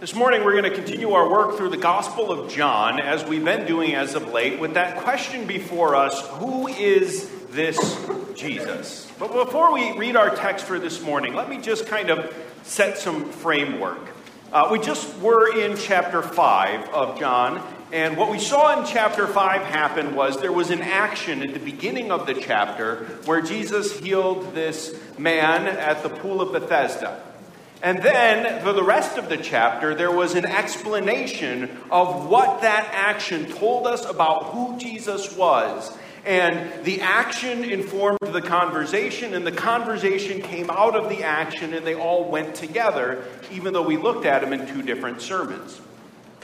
This morning, we're going to continue our work through the Gospel of John, as we've been doing as of late, with that question before us who is this Jesus? But before we read our text for this morning, let me just kind of set some framework. Uh, we just were in chapter 5 of John, and what we saw in chapter 5 happen was there was an action at the beginning of the chapter where Jesus healed this man at the pool of Bethesda. And then, for the rest of the chapter, there was an explanation of what that action told us about who Jesus was. And the action informed the conversation, and the conversation came out of the action, and they all went together, even though we looked at them in two different sermons.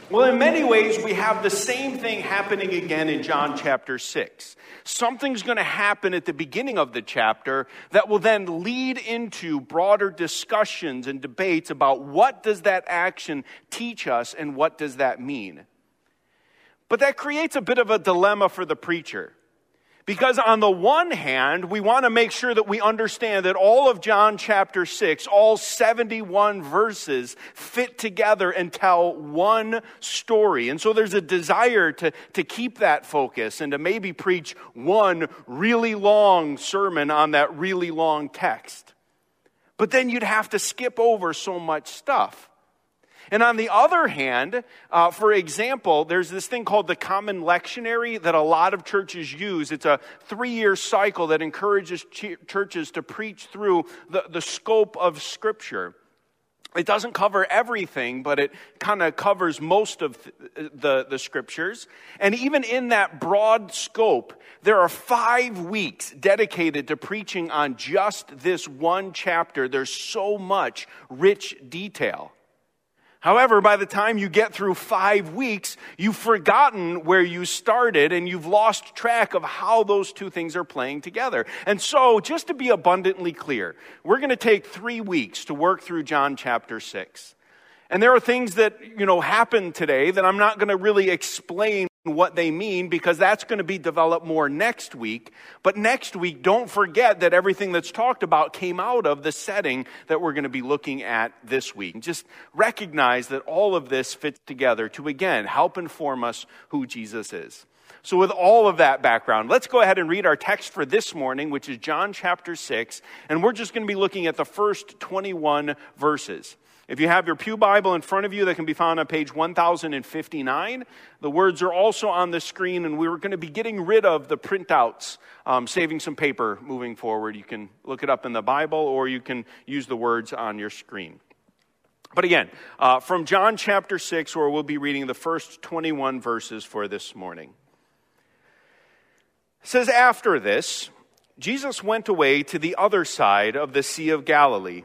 Well, in many ways, we have the same thing happening again in John chapter 6. Something's going to happen at the beginning of the chapter that will then lead into broader discussions and debates about what does that action teach us and what does that mean. But that creates a bit of a dilemma for the preacher. Because on the one hand, we want to make sure that we understand that all of John chapter 6, all 71 verses fit together and tell one story. And so there's a desire to, to keep that focus and to maybe preach one really long sermon on that really long text. But then you'd have to skip over so much stuff. And on the other hand, uh, for example, there's this thing called the Common Lectionary that a lot of churches use. It's a three year cycle that encourages ch- churches to preach through the, the scope of Scripture. It doesn't cover everything, but it kind of covers most of the, the scriptures. And even in that broad scope, there are five weeks dedicated to preaching on just this one chapter. There's so much rich detail. However, by the time you get through five weeks, you've forgotten where you started and you've lost track of how those two things are playing together. And so, just to be abundantly clear, we're going to take three weeks to work through John chapter 6. And there are things that, you know, happen today that I'm not going to really explain what they mean because that's going to be developed more next week. But next week, don't forget that everything that's talked about came out of the setting that we're going to be looking at this week. Just recognize that all of this fits together to again help inform us who Jesus is. So, with all of that background, let's go ahead and read our text for this morning, which is John chapter 6, and we're just going to be looking at the first 21 verses. If you have your Pew Bible in front of you, that can be found on page 1059. The words are also on the screen, and we're going to be getting rid of the printouts, um, saving some paper moving forward. You can look it up in the Bible, or you can use the words on your screen. But again, uh, from John chapter 6, where we'll be reading the first 21 verses for this morning. It says, After this, Jesus went away to the other side of the Sea of Galilee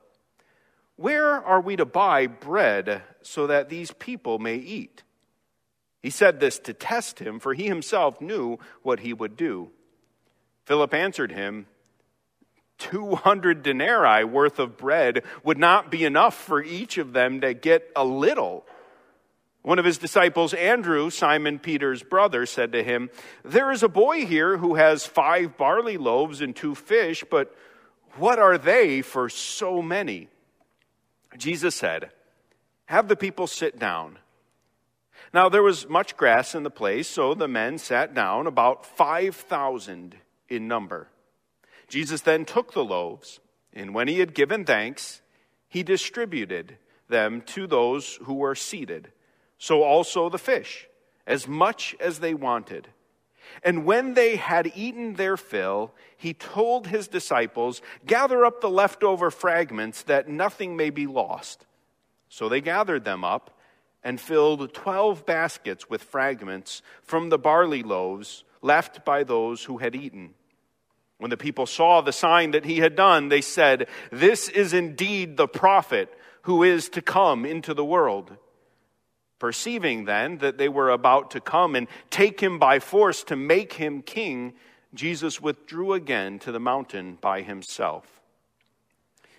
where are we to buy bread so that these people may eat? He said this to test him, for he himself knew what he would do. Philip answered him, 200 denarii worth of bread would not be enough for each of them to get a little. One of his disciples, Andrew, Simon Peter's brother, said to him, There is a boy here who has five barley loaves and two fish, but what are they for so many? Jesus said, Have the people sit down. Now there was much grass in the place, so the men sat down, about 5,000 in number. Jesus then took the loaves, and when he had given thanks, he distributed them to those who were seated. So also the fish, as much as they wanted. And when they had eaten their fill, he told his disciples, Gather up the leftover fragments that nothing may be lost. So they gathered them up and filled twelve baskets with fragments from the barley loaves left by those who had eaten. When the people saw the sign that he had done, they said, This is indeed the prophet who is to come into the world. Perceiving then that they were about to come and take him by force to make him king, Jesus withdrew again to the mountain by himself.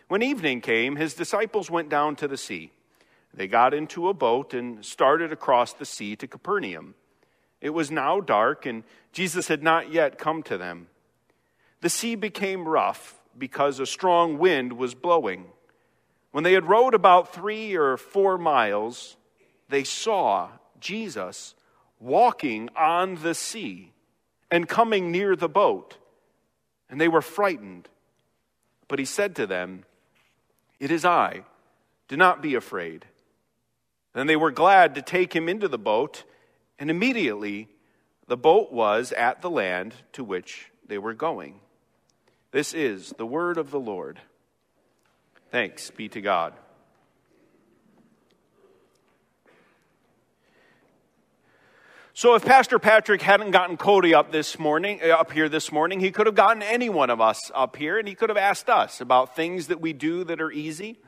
When evening came, his disciples went down to the sea. They got into a boat and started across the sea to Capernaum. It was now dark, and Jesus had not yet come to them. The sea became rough because a strong wind was blowing. When they had rowed about three or four miles, they saw Jesus walking on the sea and coming near the boat, and they were frightened. But he said to them, It is I, do not be afraid. Then they were glad to take him into the boat, and immediately the boat was at the land to which they were going. This is the word of the Lord. Thanks be to God. So if Pastor Patrick hadn't gotten Cody up this morning, uh, up here this morning, he could have gotten any one of us up here and he could have asked us about things that we do that are easy,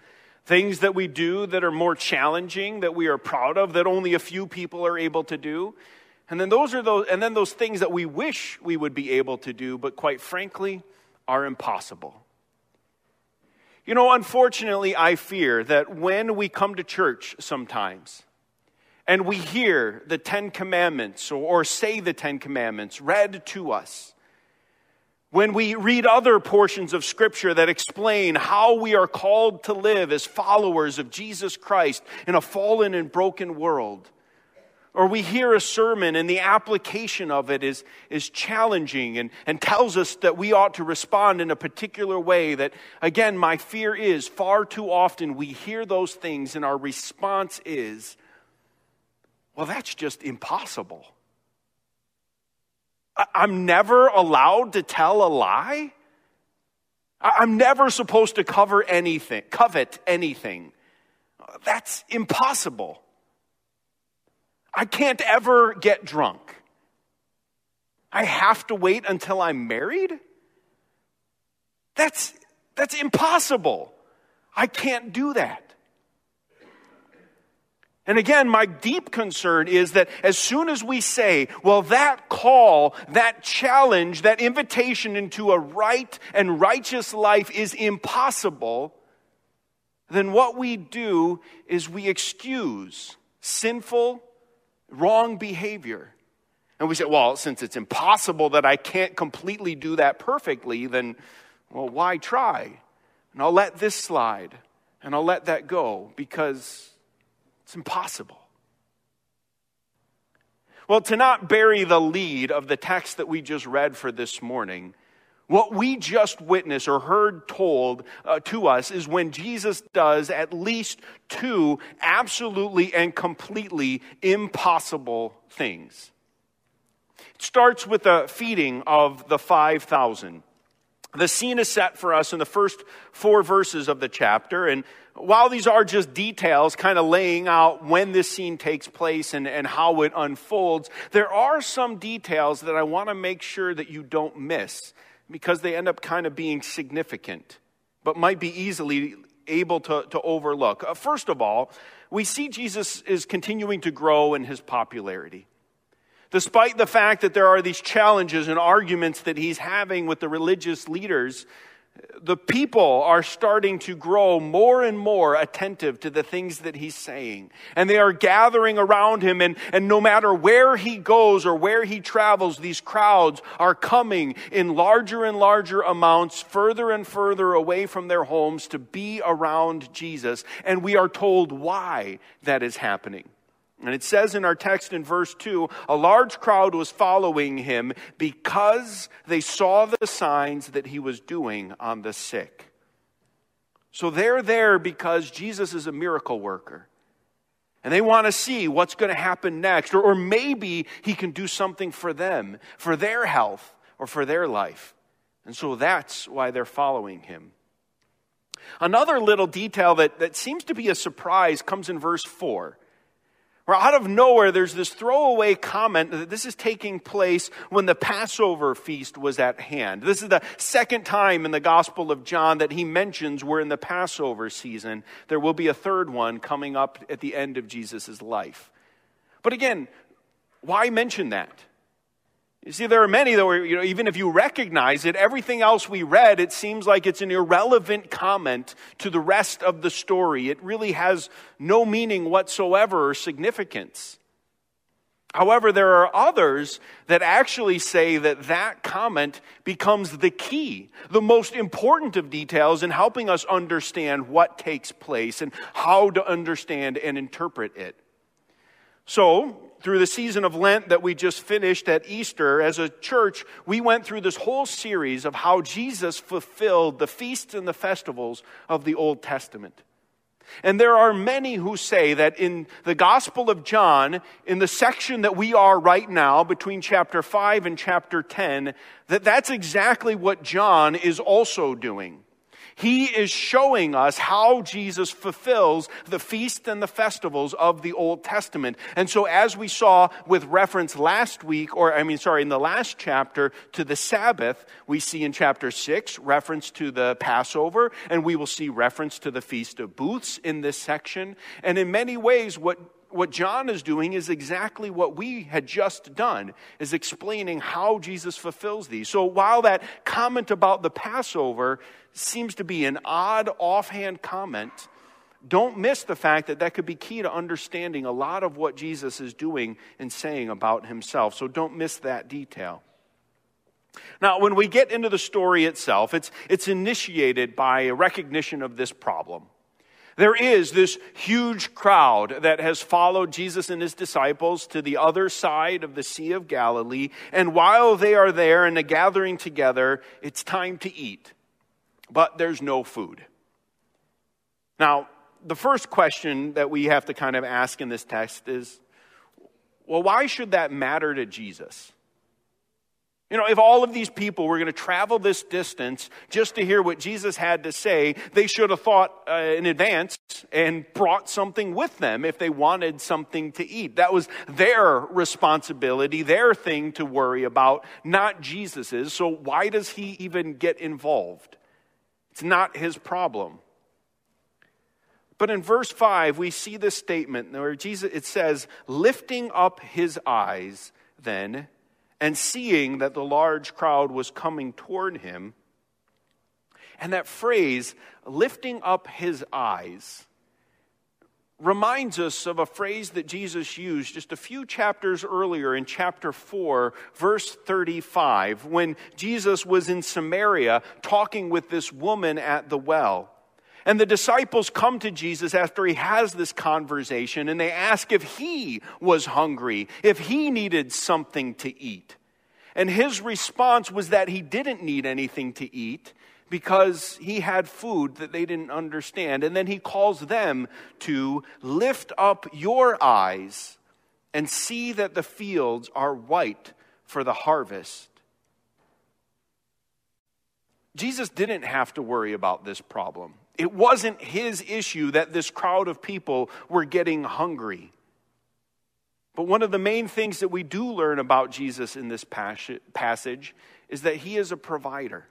things that we do that are more challenging, that we are proud of, that only a few people are able to do. And then those are those and then those things that we wish we would be able to do, but quite frankly, are impossible. You know, unfortunately, I fear that when we come to church sometimes, and we hear the Ten Commandments or, or, say the Ten Commandments read to us, when we read other portions of Scripture that explain how we are called to live as followers of Jesus Christ in a fallen and broken world, or we hear a sermon and the application of it is, is challenging and, and tells us that we ought to respond in a particular way, that again, my fear is far too often we hear those things and our response is, well, that's just impossible. I'm never allowed to tell a lie. I'm never supposed to cover anything, covet anything. That's impossible. I can't ever get drunk. I have to wait until I'm married? That's, that's impossible. I can't do that. And again, my deep concern is that as soon as we say, well, that call, that challenge, that invitation into a right and righteous life is impossible, then what we do is we excuse sinful, wrong behavior. And we say, well, since it's impossible that I can't completely do that perfectly, then, well, why try? And I'll let this slide and I'll let that go because it's impossible. Well, to not bury the lead of the text that we just read for this morning, what we just witnessed or heard told uh, to us is when Jesus does at least two absolutely and completely impossible things. It starts with the feeding of the 5,000. The scene is set for us in the first four verses of the chapter, and while these are just details kind of laying out when this scene takes place and, and how it unfolds, there are some details that I want to make sure that you don't miss because they end up kind of being significant, but might be easily able to, to overlook. Uh, first of all, we see Jesus is continuing to grow in his popularity. Despite the fact that there are these challenges and arguments that he's having with the religious leaders, the people are starting to grow more and more attentive to the things that he's saying. And they are gathering around him, and, and no matter where he goes or where he travels, these crowds are coming in larger and larger amounts, further and further away from their homes to be around Jesus. And we are told why that is happening. And it says in our text in verse 2 a large crowd was following him because they saw the signs that he was doing on the sick. So they're there because Jesus is a miracle worker. And they want to see what's going to happen next. Or, or maybe he can do something for them, for their health, or for their life. And so that's why they're following him. Another little detail that, that seems to be a surprise comes in verse 4. Or out of nowhere, there's this throwaway comment that this is taking place when the Passover feast was at hand. This is the second time in the Gospel of John that he mentions we're in the Passover season. There will be a third one coming up at the end of Jesus' life. But again, why mention that? You see, there are many that were, you know, even if you recognize it, everything else we read, it seems like it's an irrelevant comment to the rest of the story. It really has no meaning whatsoever or significance. However, there are others that actually say that that comment becomes the key, the most important of details in helping us understand what takes place and how to understand and interpret it. So, through the season of Lent that we just finished at Easter, as a church, we went through this whole series of how Jesus fulfilled the feasts and the festivals of the Old Testament. And there are many who say that in the Gospel of John, in the section that we are right now, between chapter 5 and chapter 10, that that's exactly what John is also doing. He is showing us how Jesus fulfills the feasts and the festivals of the Old Testament. And so, as we saw with reference last week, or I mean, sorry, in the last chapter to the Sabbath, we see in chapter 6 reference to the Passover, and we will see reference to the Feast of Booths in this section. And in many ways, what what John is doing is exactly what we had just done, is explaining how Jesus fulfills these. So while that comment about the Passover seems to be an odd offhand comment, don't miss the fact that that could be key to understanding a lot of what Jesus is doing and saying about himself. So don't miss that detail. Now, when we get into the story itself, it's, it's initiated by a recognition of this problem. There is this huge crowd that has followed Jesus and his disciples to the other side of the Sea of Galilee. And while they are there and the gathering together, it's time to eat. But there's no food. Now, the first question that we have to kind of ask in this text is well, why should that matter to Jesus? You know, if all of these people were going to travel this distance just to hear what Jesus had to say, they should have thought uh, in advance and brought something with them if they wanted something to eat. That was their responsibility, their thing to worry about, not Jesus's. So why does he even get involved? It's not his problem. But in verse 5, we see this statement where Jesus, it says, lifting up his eyes then and seeing that the large crowd was coming toward him. And that phrase, lifting up his eyes, reminds us of a phrase that Jesus used just a few chapters earlier in chapter 4, verse 35, when Jesus was in Samaria talking with this woman at the well. And the disciples come to Jesus after he has this conversation and they ask if he was hungry, if he needed something to eat. And his response was that he didn't need anything to eat because he had food that they didn't understand. And then he calls them to lift up your eyes and see that the fields are white for the harvest. Jesus didn't have to worry about this problem. It wasn't his issue that this crowd of people were getting hungry. But one of the main things that we do learn about Jesus in this passage is that he is a provider.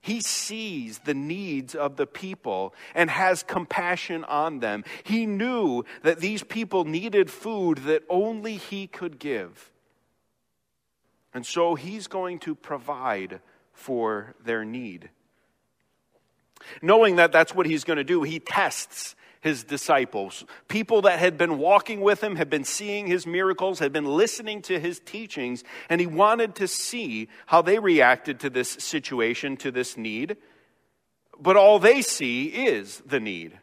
He sees the needs of the people and has compassion on them. He knew that these people needed food that only he could give. And so he's going to provide for their need. Knowing that that's what he's going to do, he tests his disciples. People that had been walking with him, had been seeing his miracles, had been listening to his teachings, and he wanted to see how they reacted to this situation, to this need. But all they see is the need.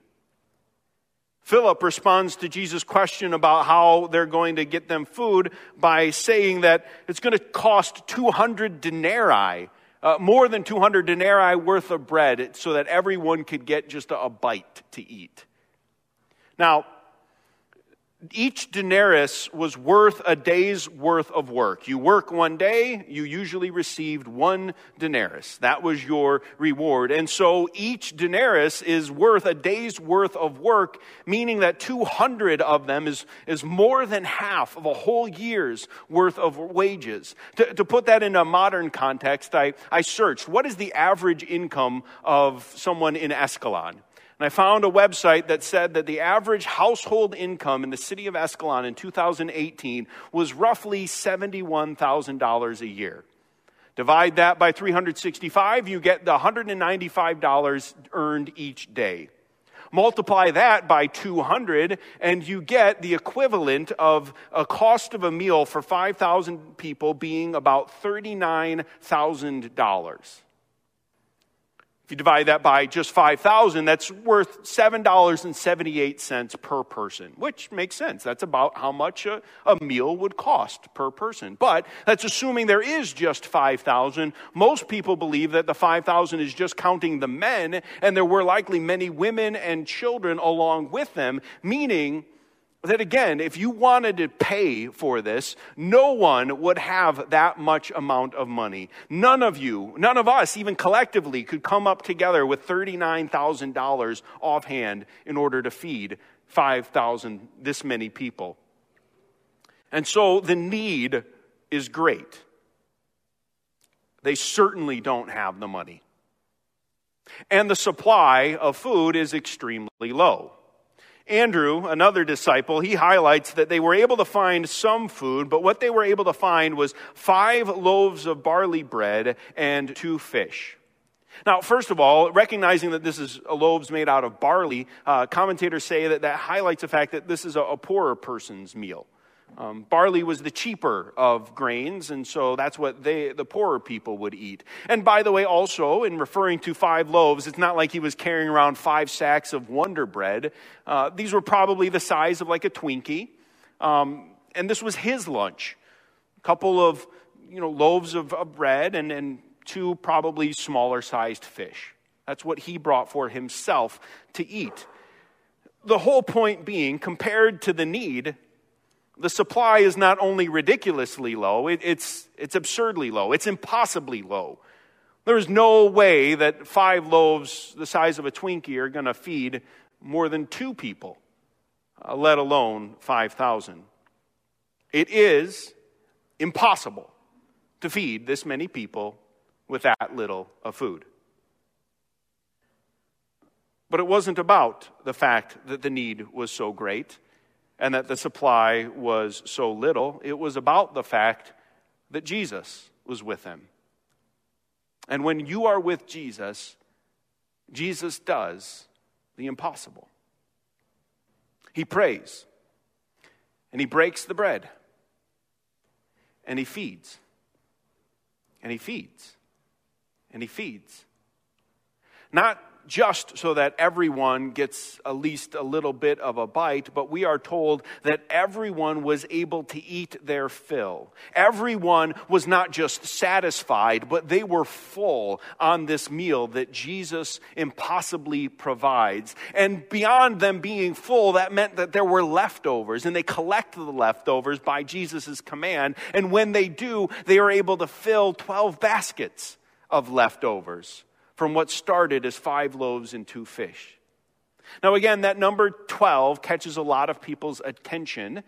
Philip responds to Jesus' question about how they're going to get them food by saying that it's going to cost 200 denarii, uh, more than 200 denarii worth of bread, so that everyone could get just a, a bite to eat. Now, each denarius was worth a day's worth of work. You work one day, you usually received one denarius. That was your reward. And so each denarius is worth a day's worth of work, meaning that 200 of them is, is more than half of a whole year's worth of wages. To, to put that in a modern context, I, I searched what is the average income of someone in Escalon? And I found a website that said that the average household income in the city of Escalon in 2018 was roughly $71,000 a year. Divide that by 365, you get the $195 earned each day. Multiply that by 200, and you get the equivalent of a cost of a meal for 5,000 people being about $39,000. If you divide that by just 5,000, that's worth $7.78 per person, which makes sense. That's about how much a, a meal would cost per person. But that's assuming there is just 5,000. Most people believe that the 5,000 is just counting the men, and there were likely many women and children along with them, meaning that again, if you wanted to pay for this, no one would have that much amount of money. None of you, none of us, even collectively, could come up together with $39,000 offhand in order to feed 5,000, this many people. And so the need is great. They certainly don't have the money. And the supply of food is extremely low. Andrew, another disciple, he highlights that they were able to find some food, but what they were able to find was five loaves of barley bread and two fish. Now, first of all, recognizing that this is loaves made out of barley, uh, commentators say that that highlights the fact that this is a, a poorer person's meal. Um, barley was the cheaper of grains, and so that's what they, the poorer people would eat. And by the way, also, in referring to five loaves, it's not like he was carrying around five sacks of Wonder Bread. Uh, these were probably the size of like a Twinkie. Um, and this was his lunch. A couple of, you know, loaves of, of bread and, and two probably smaller sized fish. That's what he brought for himself to eat. The whole point being, compared to the need, the supply is not only ridiculously low, it, it's, it's absurdly low. It's impossibly low. There's no way that five loaves the size of a Twinkie are going to feed more than two people, uh, let alone 5,000. It is impossible to feed this many people with that little of food. But it wasn't about the fact that the need was so great and that the supply was so little. It was about the fact that Jesus was with him. And when you are with Jesus, Jesus does the impossible. He prays, and he breaks the bread, and he feeds, and he feeds, and he feeds. Not just so that everyone gets at least a little bit of a bite, but we are told that everyone was able to eat their fill. Everyone was not just satisfied, but they were full on this meal that Jesus impossibly provides. And beyond them being full, that meant that there were leftovers, and they collect the leftovers by Jesus' command. And when they do, they are able to fill 12 baskets of leftovers from what started as five loaves and two fish. Now, again, that number 12 catches a lot of people's attention.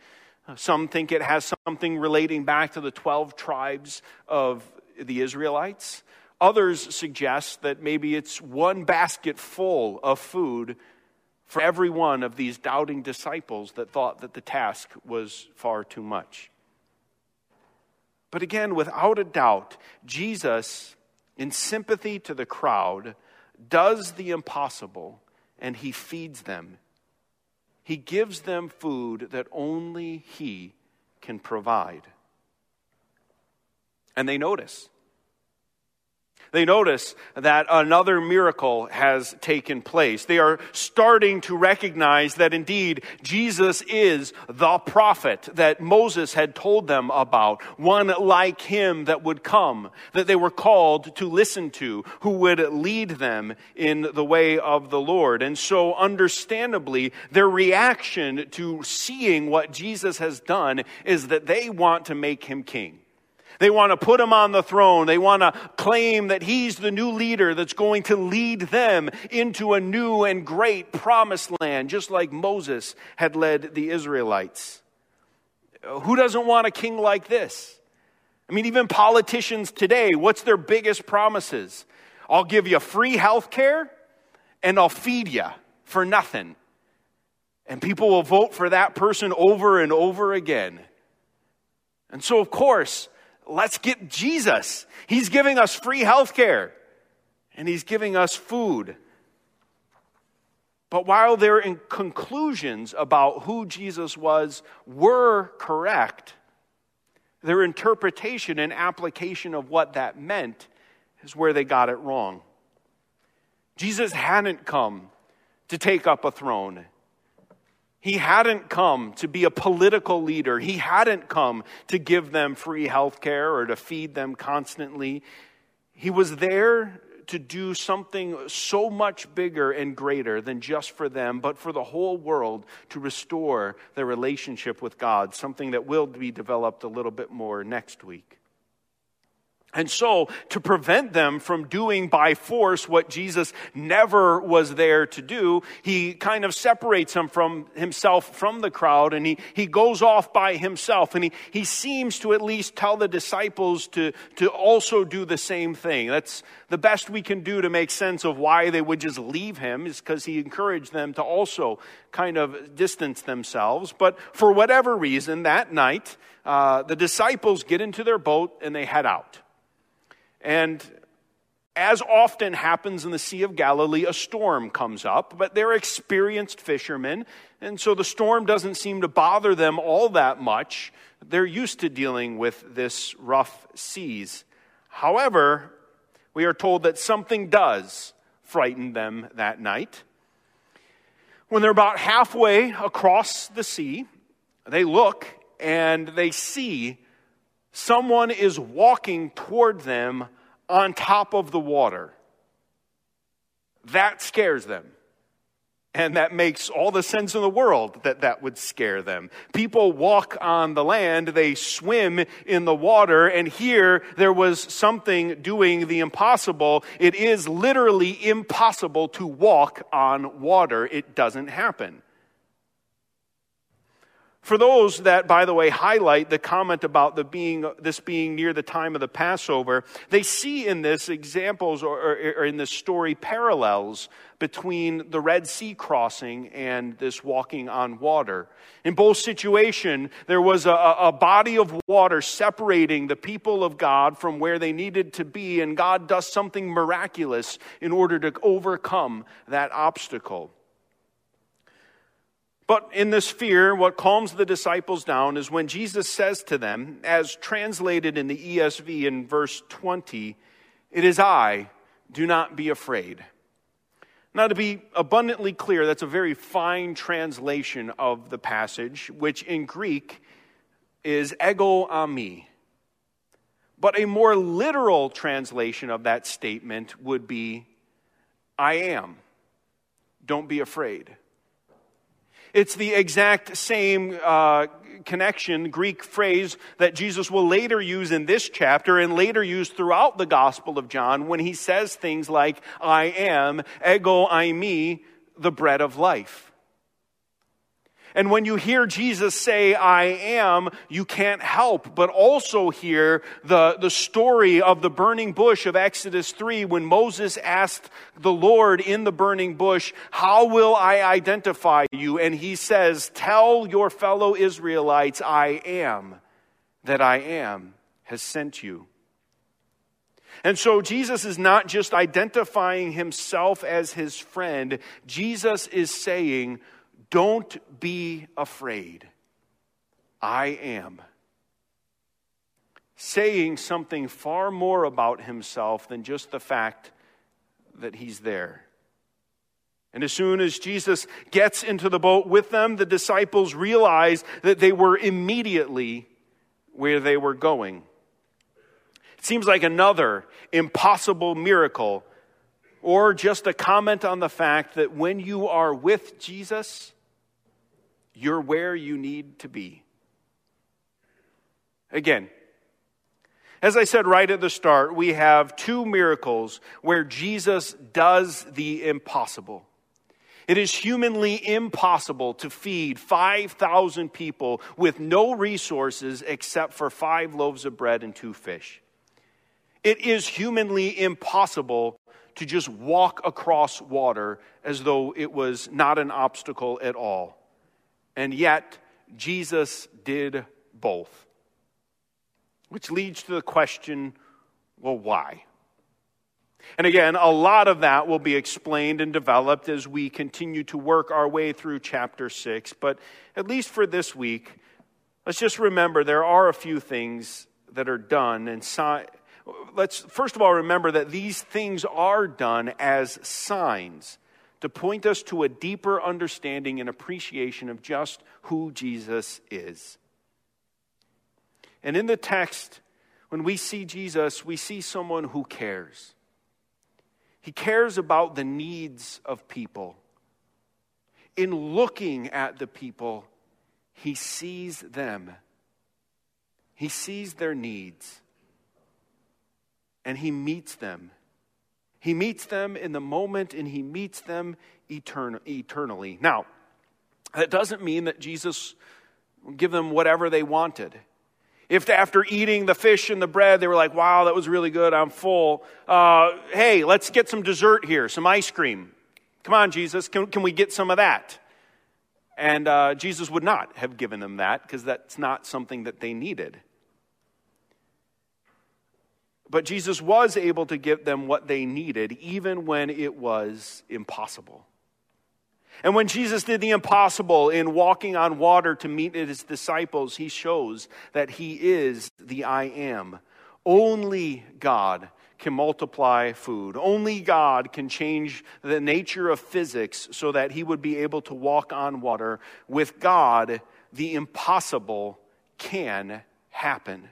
Some think it has something relating back to the 12 tribes of the Israelites. Others suggest that maybe it's one basket full of food for every one of these doubting disciples that thought that the task was far too much. But again, without a doubt, Jesus in sympathy to the crowd, does the impossible and he feeds them. He gives them food that only he can provide. And they notice they notice that another miracle has taken place. They are starting to recognize that indeed Jesus is the prophet that Moses had told them about, one like him that would come, that they were called to listen to, who would lead them in the way of the Lord. And so, understandably, their reaction to seeing what Jesus has done is that they want to make him king. They want to put him on the throne. They want to claim that he's the new leader that's going to lead them into a new and great promised land, just like Moses had led the Israelites. Who doesn't want a king like this? I mean, even politicians today, what's their biggest promises? I'll give you free health care and I'll feed you. for nothing. And people will vote for that person over and over again. And so, of course, let's get Jesus. He's giving us free health care and he's giving us food. But while their conclusions about who Jesus was were correct, their interpretation and application of what that meant is where they got it wrong. Jesus hadn't come to take up a throne. He hadn't come to be a political leader. He hadn't come to give them free health care or to feed them constantly. He was there to do something so much bigger and greater than just for them, but for the whole world to restore their relationship with God, something that will be developed a little bit more next week. And so, to prevent them from doing by force what Jesus never was there to do, he kind of separates him from himself from the crowd and he, he goes off by himself. And he, he seems to at least tell the disciples to, to also do the same thing. That's the best we can do to make sense of why they would just leave him, is because he encouraged them to also kind of distance themselves. But for whatever reason, that night, uh, the disciples get into their boat and they head out. And as often happens in the Sea of Galilee, a storm comes up, but they're experienced fishermen, and so the storm doesn't seem to bother them all that much. They're used to dealing with this rough seas. However, we are told that something does frighten them that night. When they're about halfway across the sea, they look and they see someone is walking toward them on top of the water. That scares them. And that makes all the sense in the world that that would scare them. People walk on the land, they swim in the water, and here there was something doing the impossible. It is literally impossible to walk on water. It doesn't happen. For those that, by the way, highlight the comment about the being, this being near the time of the Passover, they see in this examples or, or, or, in this story parallels between the Red Sea crossing and this walking on water. In both situations, there was a, a body of water separating the people of God from where they needed to be, and God does something miraculous in order to overcome that obstacle. But in this fear, what calms the disciples down is when Jesus says to them, as translated in the ESV in verse 20, It is I, do not be afraid. Now, to be abundantly clear, that's a very fine translation of the passage, which in Greek is ego eimi. But a more literal translation of that statement would be, I am. Don't be afraid. It's the exact same uh, connection, Greek phrase that Jesus will later use in this chapter and later use throughout the Gospel of John when he says things like, I am, ego eimi, the bread of life. And when you hear Jesus say, I am, you can't help but also hear the, the story of the burning bush of Exodus 3 when Moses asked the Lord in the burning bush, How will I identify you? And he says, Tell your fellow Israelites, I am that I am has sent you. And so Jesus is not just identifying himself as his friend, Jesus is saying, don't be afraid. I am. Saying something far more about himself than just the fact that he's there. And as soon as Jesus gets into the boat with them, the disciples realize that they were immediately where they were going. It seems like another impossible miracle, or just a comment on the fact that when you are with Jesus, you're where you need to be. Again, as I said right at the start, we have two miracles where Jesus does the impossible. It is humanly impossible to feed 5,000 people with no resources except for five loaves of bread and two fish. It is humanly impossible to just walk across water as though it was not an obstacle at all. And yet, Jesus did both. Which leads to the question well, why? And again, a lot of that will be explained and developed as we continue to work our way through chapter 6. But at least for this week, let's just remember there are a few things that are done. And si- let's first of all remember that these things are done as signs to point us to a deeper understanding and appreciation of just who Jesus is. And in the text, when we see Jesus, we see someone who cares. He cares about the needs of people. In looking at the people, he sees them. He sees their needs. And he meets them. He meets them in the moment and he meets them etern- eternally. Now, that doesn't mean that Jesus give them whatever they wanted. If after eating the fish and the bread, they were like, wow, that was really good, I'm full. Uh, hey, let's get some dessert here, some ice cream. Come on, Jesus, can, can we get some of that? And uh, Jesus would not have given them that because that's not something that they needed. But Jesus was able to give them what they needed, even when it was impossible. And when Jesus did the impossible in walking on water to meet his disciples, he shows that he is the I am. Only God can multiply food. Only God can change the nature of physics so that he would be able to walk on water. With God, the impossible can happen.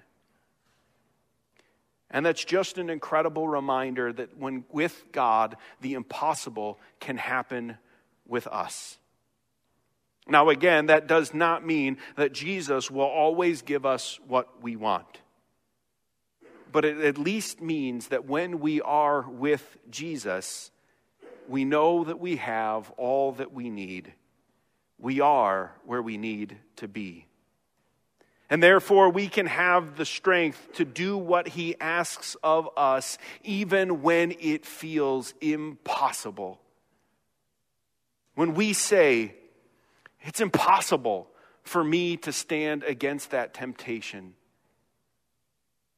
And that's just an incredible reminder that when with God, the impossible can happen with us. Now, again, that does not mean that Jesus will always give us what we want. But it at least means that when we are with Jesus, we know that we have all that we need. We are where we need to be. And therefore, we can have the strength to do what He asks of us, even when it feels impossible. When we say, it's impossible for me to stand against that temptation,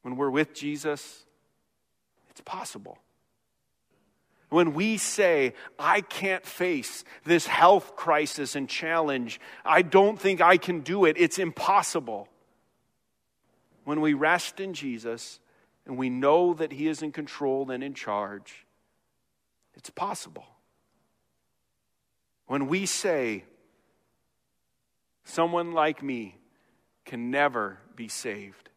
when we're with Jesus, it's possible. When we say, I can't face this health crisis and challenge, I don't think I can do it, it's impossible. When we rest in Jesus and we know that He is in control and in charge, it's possible. When we say, someone like me can never be saved.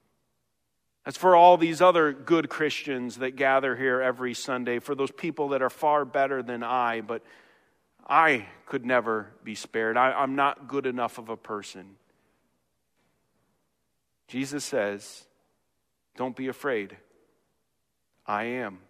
That's for all these other good Christians that gather here every Sunday, for those people that are far better than I, but I could never be spared. I, am not good enough of a person. Jesus says, Don't be afraid. I am.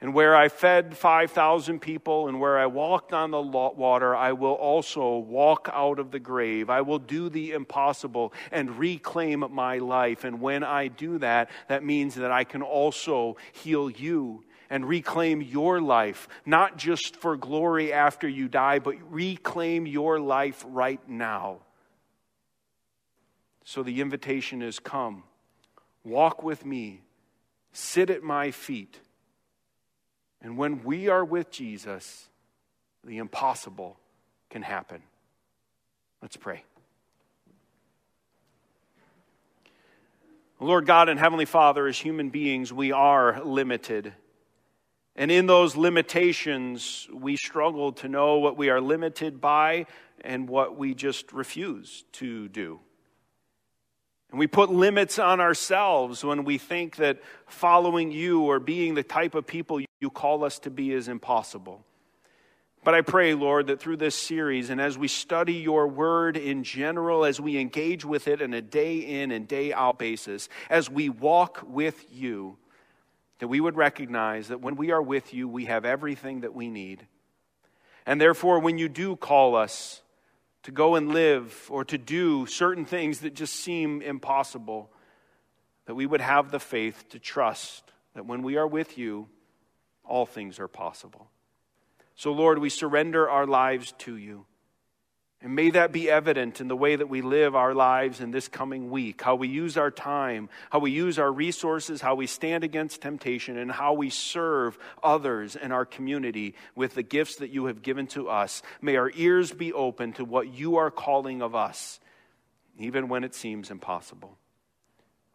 And where I fed 5,000 people and where I walked on the water, I will also walk out of the grave. I will do the impossible and reclaim my life. And when I do that, that means that I can also heal you and reclaim your life, not just for glory after you die, but reclaim your life right now. So the invitation is come, walk with me, sit at my feet and when we are with Jesus, the impossible can happen. Let's pray. Lord God and Heavenly Father, as human beings, we are limited. And in those limitations, we struggle to know what we are limited by and what we just refuse to do. And we put limits on ourselves when we think that following you or being the type of people you call us to be is impossible. But I pray, Lord, that through this series and as we study your word in general, as we engage with it on a day in and day out basis, as we walk with you, that we would recognize that when we are with you, we have everything that we need. And therefore, when you do call us, to go and live or to do certain things that just seem impossible, that we would have the faith to trust that when we are with you, all things are possible. So, Lord, we surrender our lives to you. And may that be evident in the way that we live our lives in this coming week, how we use our time, how we use our resources, how we stand against temptation, and how we serve others in our community with the gifts that you have given to us. May our ears be open to what you are calling of us, even when it seems impossible.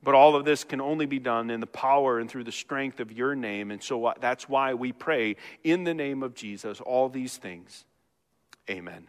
But all of this can only be done in the power and through the strength of your name. And so that's why we pray in the name of Jesus all these things. Amen.